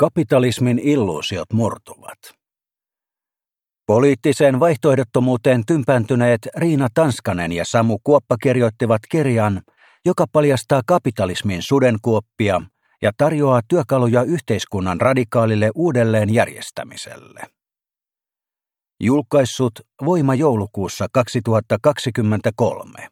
Kapitalismin illuusiot murtuvat. Poliittiseen vaihtoehdottomuuteen tympääntyneet Riina Tanskanen ja Samu Kuoppa kirjoittivat kirjan, joka paljastaa kapitalismin sudenkuoppia ja tarjoaa työkaluja yhteiskunnan radikaalille uudelleenjärjestämiselle. Julkaissut Voima joulukuussa 2023.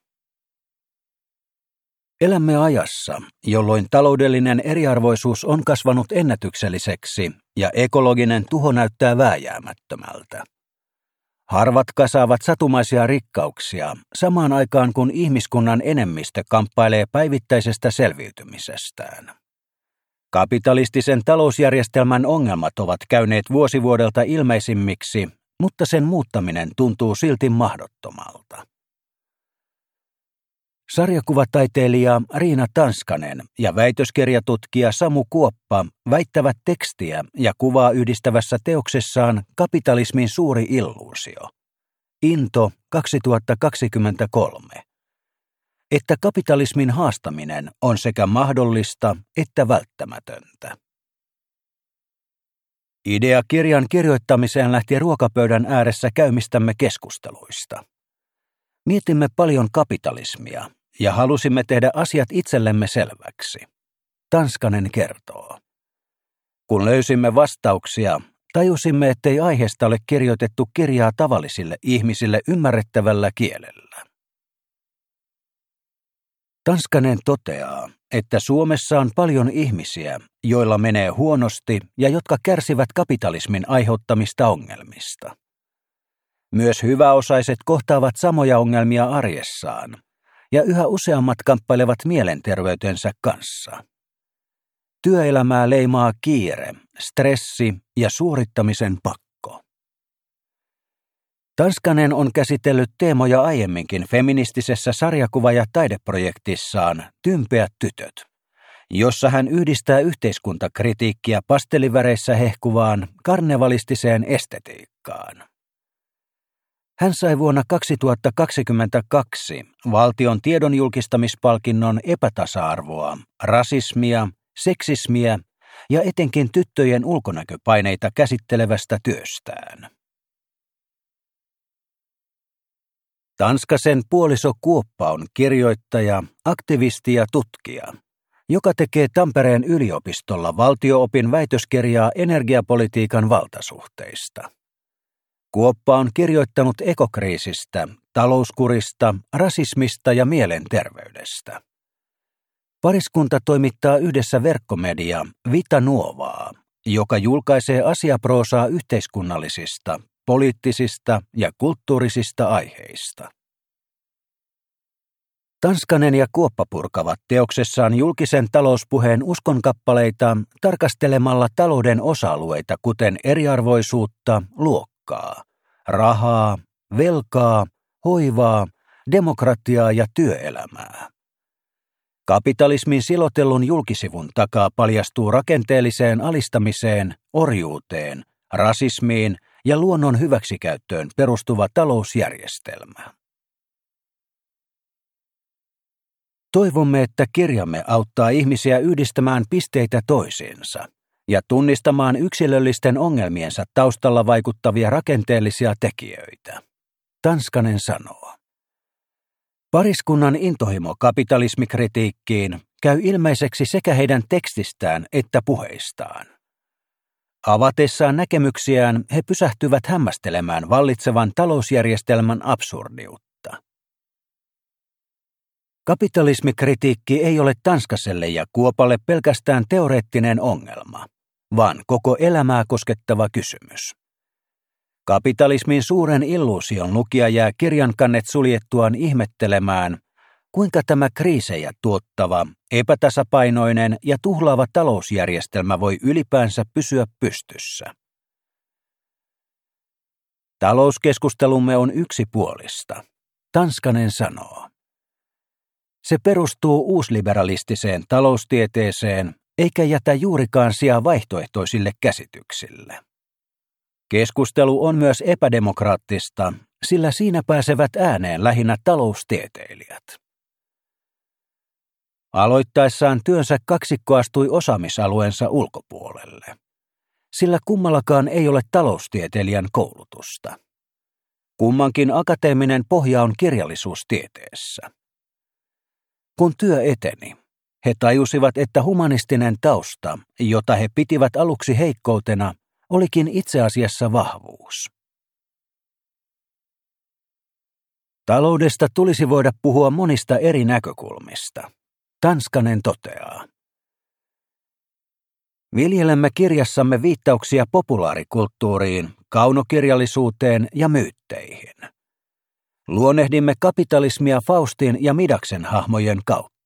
Elämme ajassa, jolloin taloudellinen eriarvoisuus on kasvanut ennätykselliseksi ja ekologinen tuho näyttää vääjäämättömältä. Harvat kasaavat satumaisia rikkauksia samaan aikaan kun ihmiskunnan enemmistö kamppailee päivittäisestä selviytymisestään. Kapitalistisen talousjärjestelmän ongelmat ovat käyneet vuosivuodelta ilmeisimmiksi, mutta sen muuttaminen tuntuu silti mahdottomalta. Sarjakuvataiteilija Riina Tanskanen ja väitöskirjatutkija Samu Kuoppa väittävät tekstiä ja kuvaa yhdistävässä teoksessaan Kapitalismin suuri illuusio. Into 2023. Että kapitalismin haastaminen on sekä mahdollista että välttämätöntä. Idea kirjan kirjoittamiseen lähti ruokapöydän ääressä käymistämme keskusteluista. Mietimme paljon kapitalismia, ja halusimme tehdä asiat itsellemme selväksi. Tanskanen kertoo. Kun löysimme vastauksia, tajusimme, ettei aiheesta ole kirjoitettu kirjaa tavallisille ihmisille ymmärrettävällä kielellä. Tanskanen toteaa, että Suomessa on paljon ihmisiä, joilla menee huonosti ja jotka kärsivät kapitalismin aiheuttamista ongelmista. Myös hyväosaiset kohtaavat samoja ongelmia arjessaan, ja yhä useammat kamppailevat mielenterveytensä kanssa. Työelämää leimaa kiire, stressi ja suorittamisen pakko. Tanskanen on käsitellyt teemoja aiemminkin feministisessä sarjakuva- ja taideprojektissaan Tympeät tytöt, jossa hän yhdistää yhteiskuntakritiikkiä pasteliväreissä hehkuvaan karnevalistiseen estetiikkaan. Hän sai vuonna 2022 valtion tiedonjulkistamispalkinnon epätasa-arvoa, rasismia, seksismiä ja etenkin tyttöjen ulkonäköpaineita käsittelevästä työstään. Tanskasen puoliso Kuoppa on kirjoittaja, aktivisti ja tutkija, joka tekee Tampereen yliopistolla valtioopin väitöskirjaa energiapolitiikan valtasuhteista. Kuoppa on kirjoittanut ekokriisistä, talouskurista, rasismista ja mielenterveydestä. Pariskunta toimittaa yhdessä verkkomedia Vita Nuovaa, joka julkaisee asiaproosaa yhteiskunnallisista, poliittisista ja kulttuurisista aiheista. Tanskanen ja Kuoppa purkavat teoksessaan julkisen talouspuheen uskonkappaleita tarkastelemalla talouden osa-alueita kuten eriarvoisuutta, luokkaa palkkaa, rahaa, velkaa, hoivaa, demokratiaa ja työelämää. Kapitalismin silotellun julkisivun takaa paljastuu rakenteelliseen alistamiseen, orjuuteen, rasismiin ja luonnon hyväksikäyttöön perustuva talousjärjestelmä. Toivomme, että kirjamme auttaa ihmisiä yhdistämään pisteitä toisiinsa ja tunnistamaan yksilöllisten ongelmiensa taustalla vaikuttavia rakenteellisia tekijöitä. Tanskanen sanoo. Pariskunnan intohimo kapitalismikritiikkiin käy ilmeiseksi sekä heidän tekstistään että puheistaan. Avatessaan näkemyksiään he pysähtyvät hämmästelemään vallitsevan talousjärjestelmän absurdiutta. Kapitalismikritiikki ei ole Tanskaselle ja Kuopalle pelkästään teoreettinen ongelma vaan koko elämää koskettava kysymys. Kapitalismin suuren illuusion lukija jää kirjan kannet suljettuaan ihmettelemään, kuinka tämä kriisejä tuottava, epätasapainoinen ja tuhlaava talousjärjestelmä voi ylipäänsä pysyä pystyssä. Talouskeskustelumme on yksipuolista. Tanskanen sanoo. Se perustuu uusliberalistiseen taloustieteeseen eikä jätä juurikaan sijaa vaihtoehtoisille käsityksille. Keskustelu on myös epädemokraattista, sillä siinä pääsevät ääneen lähinnä taloustieteilijät. Aloittaessaan työnsä kaksikko astui osaamisalueensa ulkopuolelle, sillä kummallakaan ei ole taloustieteilijän koulutusta. Kummankin akateeminen pohja on kirjallisuustieteessä. Kun työ eteni, he tajusivat, että humanistinen tausta, jota he pitivät aluksi heikkoutena, olikin itse asiassa vahvuus. Taloudesta tulisi voida puhua monista eri näkökulmista. Tanskanen toteaa. Viljelemme kirjassamme viittauksia populaarikulttuuriin, kaunokirjallisuuteen ja myytteihin. Luonnehdimme kapitalismia Faustin ja Midaksen hahmojen kautta.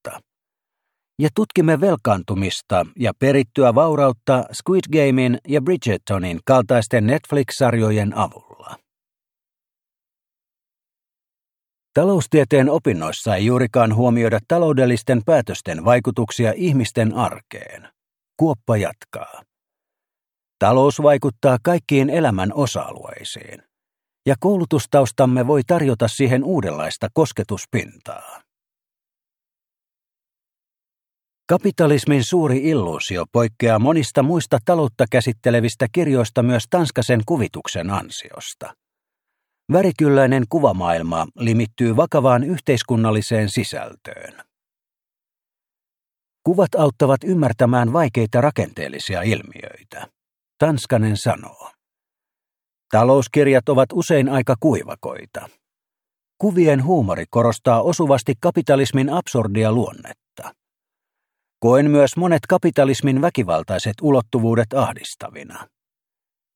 Ja tutkimme velkaantumista ja perittyä vaurautta Squid Gamein ja Bridgertonin kaltaisten Netflix-sarjojen avulla. Taloustieteen opinnoissa ei juurikaan huomioida taloudellisten päätösten vaikutuksia ihmisten arkeen. Kuoppa jatkaa. Talous vaikuttaa kaikkiin elämän osa-alueisiin, ja koulutustaustamme voi tarjota siihen uudenlaista kosketuspintaa. Kapitalismin suuri illuusio poikkeaa monista muista taloutta käsittelevistä kirjoista myös Tanskasen kuvituksen ansiosta. Värikylläinen kuvamaailma limittyy vakavaan yhteiskunnalliseen sisältöön. Kuvat auttavat ymmärtämään vaikeita rakenteellisia ilmiöitä. Tanskanen sanoo. Talouskirjat ovat usein aika kuivakoita. Kuvien huumori korostaa osuvasti kapitalismin absurdia luonnetta. Koen myös monet kapitalismin väkivaltaiset ulottuvuudet ahdistavina.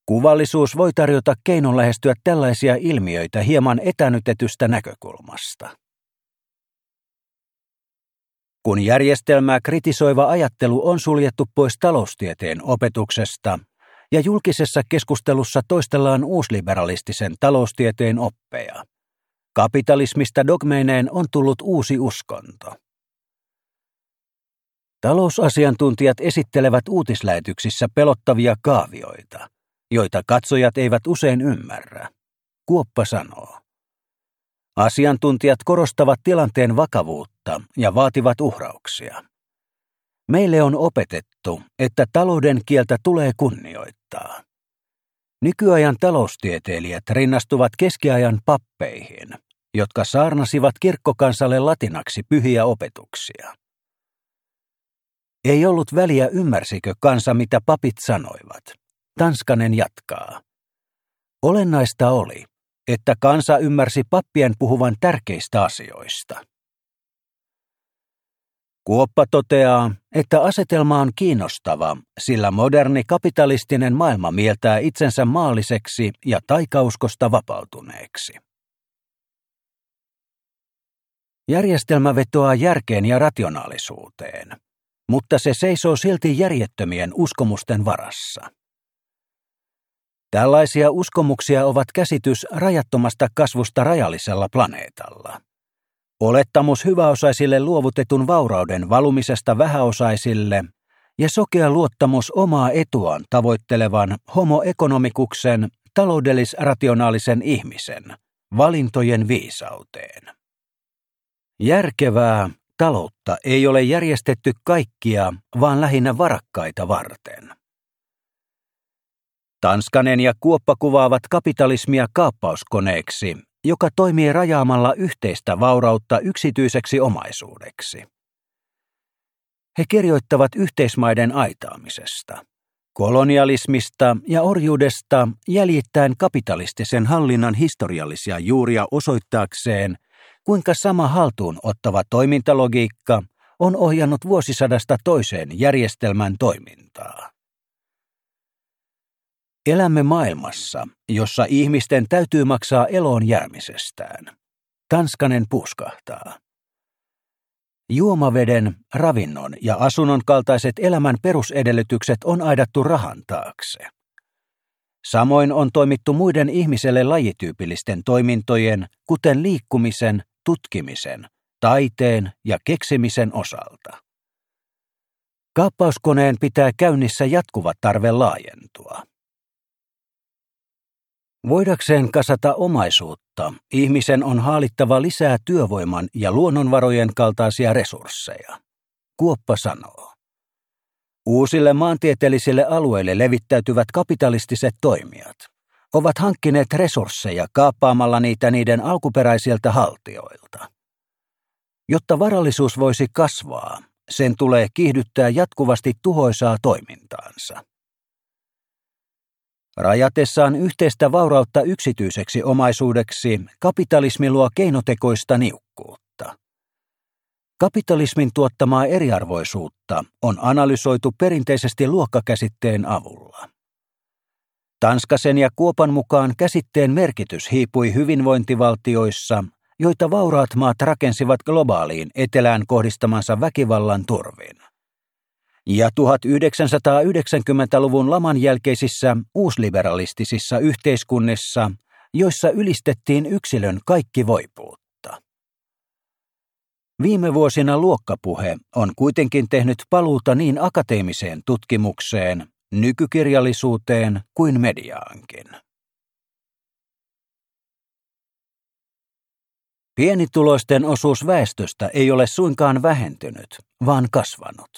Kuvallisuus voi tarjota keinon lähestyä tällaisia ilmiöitä hieman etänytetystä näkökulmasta. Kun järjestelmää kritisoiva ajattelu on suljettu pois taloustieteen opetuksesta ja julkisessa keskustelussa toistellaan uusliberalistisen taloustieteen oppeja, kapitalismista dogmeineen on tullut uusi uskonto. Talousasiantuntijat esittelevät uutislähetyksissä pelottavia kaavioita, joita katsojat eivät usein ymmärrä. Kuoppa sanoo. Asiantuntijat korostavat tilanteen vakavuutta ja vaativat uhrauksia. Meille on opetettu, että talouden kieltä tulee kunnioittaa. Nykyajan taloustieteilijät rinnastuvat keskiajan pappeihin, jotka saarnasivat kirkkokansalle latinaksi pyhiä opetuksia. Ei ollut väliä ymmärsikö kansa, mitä papit sanoivat. Tanskanen jatkaa. Olennaista oli, että kansa ymmärsi pappien puhuvan tärkeistä asioista. Kuoppa toteaa, että asetelma on kiinnostava, sillä moderni kapitalistinen maailma mieltää itsensä maalliseksi ja taikauskosta vapautuneeksi. Järjestelmä vetoaa järkeen ja rationaalisuuteen, mutta se seisoo silti järjettömien uskomusten varassa. Tällaisia uskomuksia ovat käsitys rajattomasta kasvusta rajallisella planeetalla. Olettamus hyväosaisille luovutetun vaurauden valumisesta vähäosaisille ja sokea luottamus omaa etuaan tavoittelevan homo economicuksen taloudellis-rationaalisen ihmisen valintojen viisauteen. Järkevää taloutta ei ole järjestetty kaikkia, vaan lähinnä varakkaita varten. Tanskanen ja Kuoppa kuvaavat kapitalismia kaappauskoneeksi, joka toimii rajaamalla yhteistä vaurautta yksityiseksi omaisuudeksi. He kirjoittavat yhteismaiden aitaamisesta, kolonialismista ja orjuudesta jäljittäen kapitalistisen hallinnan historiallisia juuria osoittaakseen, kuinka sama haltuun ottava toimintalogiikka on ohjannut vuosisadasta toiseen järjestelmän toimintaa. Elämme maailmassa, jossa ihmisten täytyy maksaa eloon jäämisestään. Tanskanen puskahtaa. Juomaveden, ravinnon ja asunnon kaltaiset elämän perusedellytykset on aidattu rahan taakse. Samoin on toimittu muiden ihmiselle lajityypillisten toimintojen, kuten liikkumisen, tutkimisen, taiteen ja keksimisen osalta. Kaappauskoneen pitää käynnissä jatkuva tarve laajentua. Voidakseen kasata omaisuutta, ihmisen on haalittava lisää työvoiman ja luonnonvarojen kaltaisia resursseja. Kuoppa sanoo. Uusille maantieteellisille alueille levittäytyvät kapitalistiset toimijat ovat hankkineet resursseja kaappaamalla niitä niiden alkuperäisiltä haltioilta. Jotta varallisuus voisi kasvaa, sen tulee kiihdyttää jatkuvasti tuhoisaa toimintaansa. Rajatessaan yhteistä vaurautta yksityiseksi omaisuudeksi, kapitalismi luo keinotekoista niukkuutta. Kapitalismin tuottamaa eriarvoisuutta on analysoitu perinteisesti luokkakäsitteen avulla. Tanskasen ja Kuopan mukaan käsitteen merkitys hiipui hyvinvointivaltioissa, joita vauraat maat rakensivat globaaliin etelään kohdistamansa väkivallan turvin ja 1990-luvun laman jälkeisissä uusliberalistisissa yhteiskunnissa, joissa ylistettiin yksilön kaikki voipuutta. Viime vuosina luokkapuhe on kuitenkin tehnyt paluuta niin akateemiseen tutkimukseen, nykykirjallisuuteen kuin mediaankin. Pienituloisten osuus väestöstä ei ole suinkaan vähentynyt, vaan kasvanut.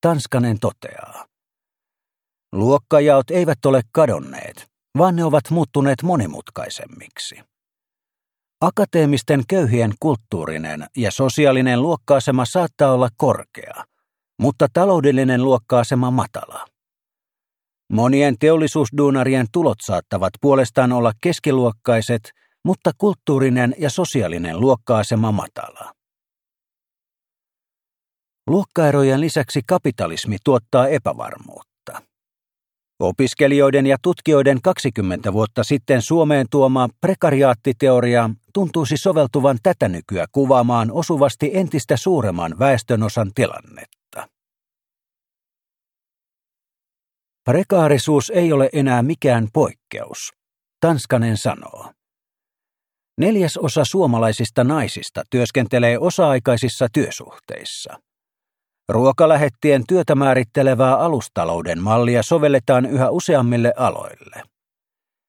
Tanskanen toteaa. Luokkajaot eivät ole kadonneet, vaan ne ovat muuttuneet monimutkaisemmiksi. Akateemisten köyhien kulttuurinen ja sosiaalinen luokkaasema saattaa olla korkea, mutta taloudellinen luokkaasema matala. Monien teollisuusduunarien tulot saattavat puolestaan olla keskiluokkaiset, mutta kulttuurinen ja sosiaalinen luokkaasema matala. Luokkaerojen lisäksi kapitalismi tuottaa epävarmuutta. Opiskelijoiden ja tutkijoiden 20 vuotta sitten Suomeen tuoma prekariaattiteoria tuntuisi soveltuvan tätä nykyä kuvaamaan osuvasti entistä suuremman väestönosan tilannetta. Prekaarisuus ei ole enää mikään poikkeus, Tanskanen sanoo. Neljäsosa suomalaisista naisista työskentelee osa-aikaisissa työsuhteissa. Ruokalähettien työtä määrittelevää alustalouden mallia sovelletaan yhä useammille aloille.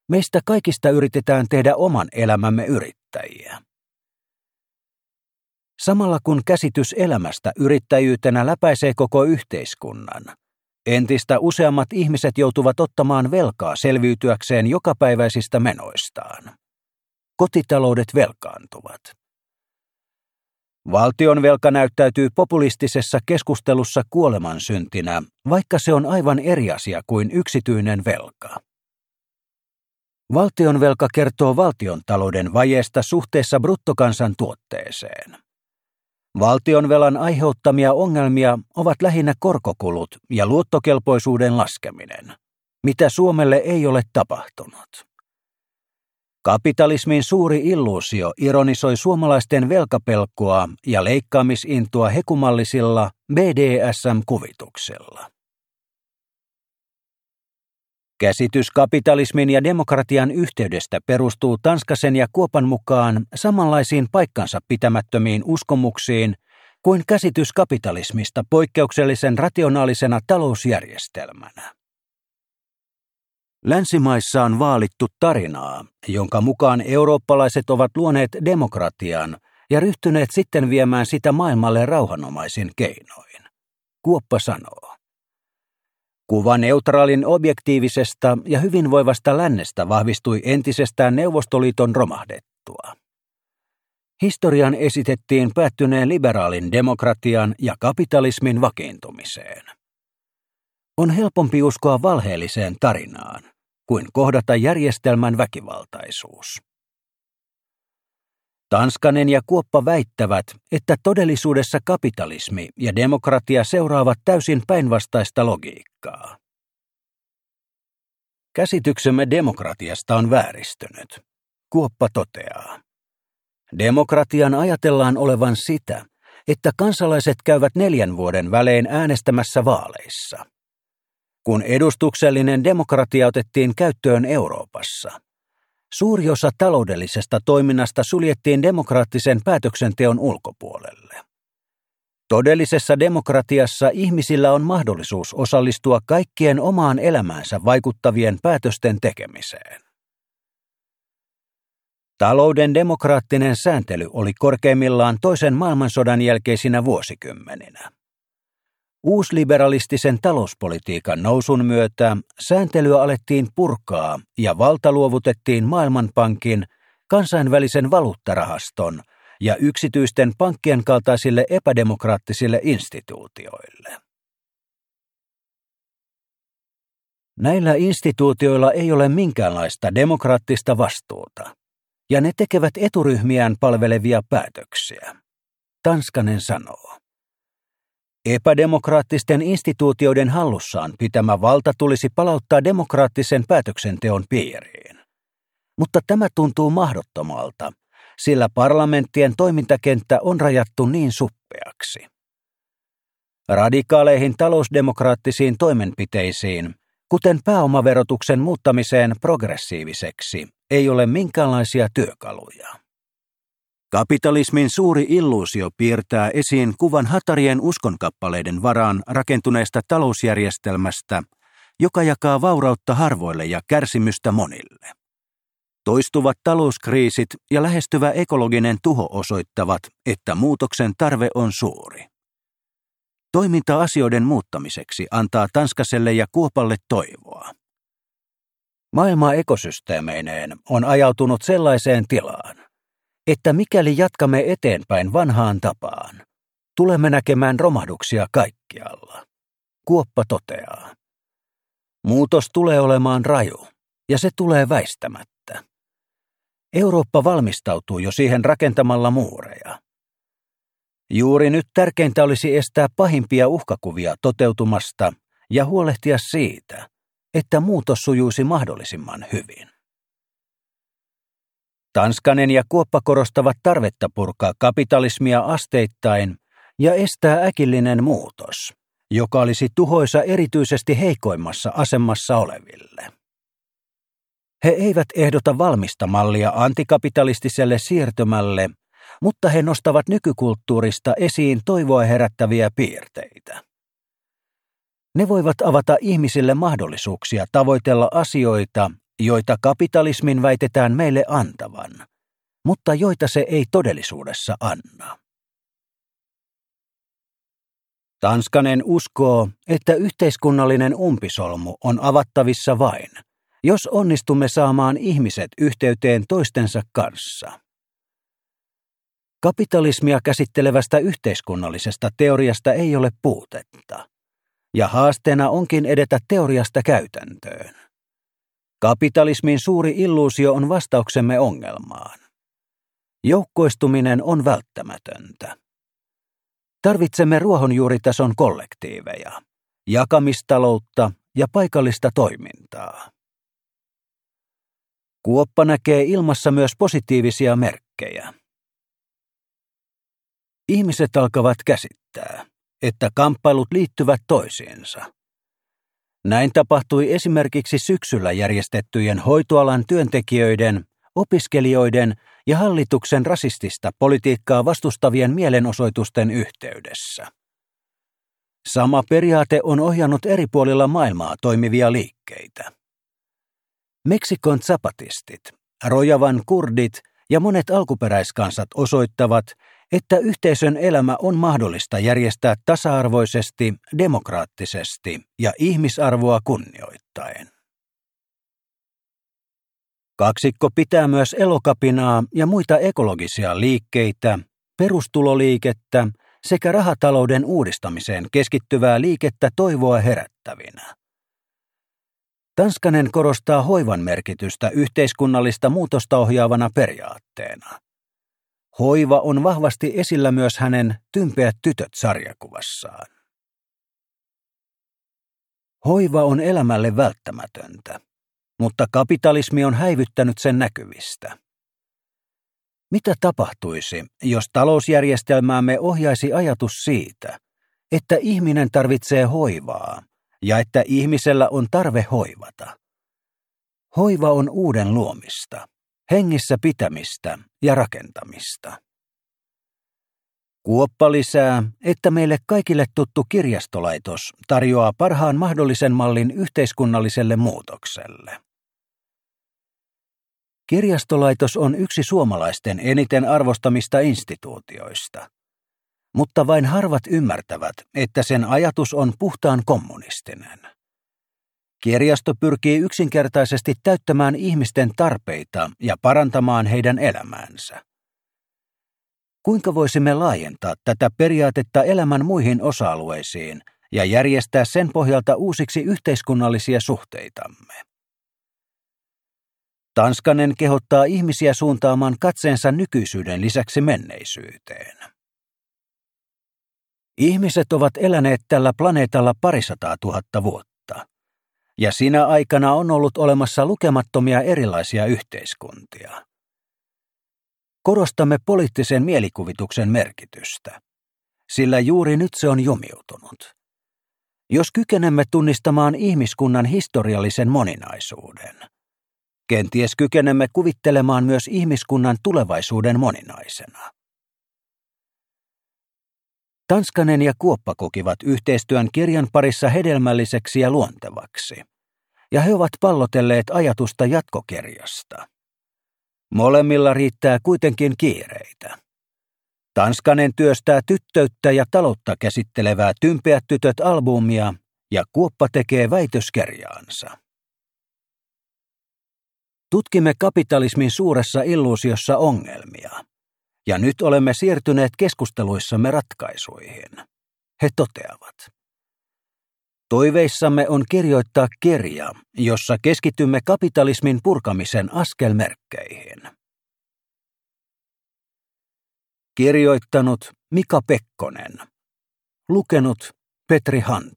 Meistä kaikista yritetään tehdä oman elämämme yrittäjiä. Samalla kun käsitys elämästä yrittäjyytenä läpäisee koko yhteiskunnan, entistä useammat ihmiset joutuvat ottamaan velkaa selviytyäkseen jokapäiväisistä menoistaan. Kotitaloudet velkaantuvat. Valtion velka näyttäytyy populistisessa keskustelussa kuolemansyntinä, vaikka se on aivan eri asia kuin yksityinen velka. Valtion velka kertoo valtion talouden vajeesta suhteessa bruttokansantuotteeseen. Valtion velan aiheuttamia ongelmia ovat lähinnä korkokulut ja luottokelpoisuuden laskeminen, mitä Suomelle ei ole tapahtunut. Kapitalismin suuri illuusio ironisoi suomalaisten velkapelkkoa ja leikkaamisintoa hekumallisilla BDSM-kuvituksella. Käsitys kapitalismin ja demokratian yhteydestä perustuu Tanskasen ja Kuopan mukaan samanlaisiin paikkansa pitämättömiin uskomuksiin kuin käsitys kapitalismista poikkeuksellisen rationaalisena talousjärjestelmänä. Länsimaissa on vaalittu tarinaa, jonka mukaan eurooppalaiset ovat luoneet demokratian ja ryhtyneet sitten viemään sitä maailmalle rauhanomaisin keinoin. Kuoppa sanoo. Kuva neutraalin objektiivisesta ja hyvinvoivasta lännestä vahvistui entisestään Neuvostoliiton romahdettua. Historian esitettiin päättyneen liberaalin demokratian ja kapitalismin vakiintumiseen. On helpompi uskoa valheelliseen tarinaan kuin kohdata järjestelmän väkivaltaisuus. Tanskanen ja Kuoppa väittävät, että todellisuudessa kapitalismi ja demokratia seuraavat täysin päinvastaista logiikkaa. Käsityksemme demokratiasta on vääristynyt, Kuoppa toteaa. Demokratian ajatellaan olevan sitä, että kansalaiset käyvät neljän vuoden välein äänestämässä vaaleissa. Kun edustuksellinen demokratia otettiin käyttöön Euroopassa, suuri osa taloudellisesta toiminnasta suljettiin demokraattisen päätöksenteon ulkopuolelle. Todellisessa demokratiassa ihmisillä on mahdollisuus osallistua kaikkien omaan elämäänsä vaikuttavien päätösten tekemiseen. Talouden demokraattinen sääntely oli korkeimmillaan toisen maailmansodan jälkeisinä vuosikymmeninä. Uusliberalistisen talouspolitiikan nousun myötä sääntelyä alettiin purkaa ja valta luovutettiin Maailmanpankin, kansainvälisen valuuttarahaston ja yksityisten pankkien kaltaisille epädemokraattisille instituutioille. Näillä instituutioilla ei ole minkäänlaista demokraattista vastuuta ja ne tekevät eturyhmiään palvelevia päätöksiä. Tanskanen sanoo. Epädemokraattisten instituutioiden hallussaan pitämä valta tulisi palauttaa demokraattisen päätöksenteon piiriin. Mutta tämä tuntuu mahdottomalta, sillä parlamenttien toimintakenttä on rajattu niin suppeaksi. Radikaaleihin talousdemokraattisiin toimenpiteisiin, kuten pääomaverotuksen muuttamiseen progressiiviseksi, ei ole minkäänlaisia työkaluja. Kapitalismin suuri illuusio piirtää esiin kuvan hatarien uskonkappaleiden varaan rakentuneesta talousjärjestelmästä, joka jakaa vaurautta harvoille ja kärsimystä monille. Toistuvat talouskriisit ja lähestyvä ekologinen tuho osoittavat, että muutoksen tarve on suuri. Toiminta asioiden muuttamiseksi antaa Tanskaselle ja Kuopalle toivoa. Maailma ekosysteemeineen on ajautunut sellaiseen tilaan, että mikäli jatkamme eteenpäin vanhaan tapaan, tulemme näkemään romahduksia kaikkialla. Kuoppa toteaa. Muutos tulee olemaan raju, ja se tulee väistämättä. Eurooppa valmistautuu jo siihen rakentamalla muureja. Juuri nyt tärkeintä olisi estää pahimpia uhkakuvia toteutumasta ja huolehtia siitä, että muutos sujuisi mahdollisimman hyvin. Tanskanen ja Kuoppa korostavat tarvetta purkaa kapitalismia asteittain ja estää äkillinen muutos, joka olisi tuhoisa erityisesti heikoimmassa asemassa oleville. He eivät ehdota valmista mallia antikapitalistiselle siirtymälle, mutta he nostavat nykykulttuurista esiin toivoa herättäviä piirteitä. Ne voivat avata ihmisille mahdollisuuksia tavoitella asioita, joita kapitalismin väitetään meille antavan, mutta joita se ei todellisuudessa anna. Tanskanen uskoo, että yhteiskunnallinen umpisolmu on avattavissa vain, jos onnistumme saamaan ihmiset yhteyteen toistensa kanssa. Kapitalismia käsittelevästä yhteiskunnallisesta teoriasta ei ole puutetta, ja haasteena onkin edetä teoriasta käytäntöön. Kapitalismin suuri illuusio on vastauksemme ongelmaan. Joukkoistuminen on välttämätöntä. Tarvitsemme ruohonjuuritason kollektiiveja, jakamistaloutta ja paikallista toimintaa. Kuoppa näkee ilmassa myös positiivisia merkkejä. Ihmiset alkavat käsittää, että kamppailut liittyvät toisiinsa. Näin tapahtui esimerkiksi syksyllä järjestettyjen hoitoalan työntekijöiden, opiskelijoiden ja hallituksen rasistista politiikkaa vastustavien mielenosoitusten yhteydessä. Sama periaate on ohjannut eri puolilla maailmaa toimivia liikkeitä. Meksikon zapatistit, Rojavan kurdit ja monet alkuperäiskansat osoittavat, että yhteisön elämä on mahdollista järjestää tasa-arvoisesti, demokraattisesti ja ihmisarvoa kunnioittaen. Kaksikko pitää myös elokapinaa ja muita ekologisia liikkeitä, perustuloliikettä sekä rahatalouden uudistamiseen keskittyvää liikettä toivoa herättävinä. Tanskanen korostaa hoivan merkitystä yhteiskunnallista muutosta ohjaavana periaatteena. Hoiva on vahvasti esillä myös hänen Tympeät tytöt sarjakuvassaan. Hoiva on elämälle välttämätöntä, mutta kapitalismi on häivyttänyt sen näkyvistä. Mitä tapahtuisi, jos talousjärjestelmäämme ohjaisi ajatus siitä, että ihminen tarvitsee hoivaa ja että ihmisellä on tarve hoivata? Hoiva on uuden luomista, hengissä pitämistä ja rakentamista. Kuoppa lisää, että meille kaikille tuttu kirjastolaitos tarjoaa parhaan mahdollisen mallin yhteiskunnalliselle muutokselle. Kirjastolaitos on yksi suomalaisten eniten arvostamista instituutioista. Mutta vain harvat ymmärtävät, että sen ajatus on puhtaan kommunistinen. Kirjasto pyrkii yksinkertaisesti täyttämään ihmisten tarpeita ja parantamaan heidän elämäänsä. Kuinka voisimme laajentaa tätä periaatetta elämän muihin osa-alueisiin ja järjestää sen pohjalta uusiksi yhteiskunnallisia suhteitamme? Tanskanen kehottaa ihmisiä suuntaamaan katseensa nykyisyyden lisäksi menneisyyteen. Ihmiset ovat eläneet tällä planeetalla parisataa tuhatta vuotta, ja sinä aikana on ollut olemassa lukemattomia erilaisia yhteiskuntia. Korostamme poliittisen mielikuvituksen merkitystä, sillä juuri nyt se on jumiutunut. Jos kykenemme tunnistamaan ihmiskunnan historiallisen moninaisuuden – Kenties kykenemme kuvittelemaan myös ihmiskunnan tulevaisuuden moninaisena. Tanskanen ja Kuoppa kokivat yhteistyön kirjan parissa hedelmälliseksi ja luontevaksi, ja he ovat pallotelleet ajatusta jatkokirjasta. Molemmilla riittää kuitenkin kiireitä. Tanskanen työstää tyttöyttä ja taloutta käsittelevää Tympeät tytöt albumia ja Kuoppa tekee väitöskerjaansa. Tutkimme kapitalismin suuressa illuusiossa ongelmia, ja nyt olemme siirtyneet keskusteluissamme ratkaisuihin. He toteavat. Toiveissamme on kirjoittaa kirja, jossa keskitymme kapitalismin purkamisen askelmerkkeihin. Kirjoittanut Mika Pekkonen. Lukenut Petri Hant.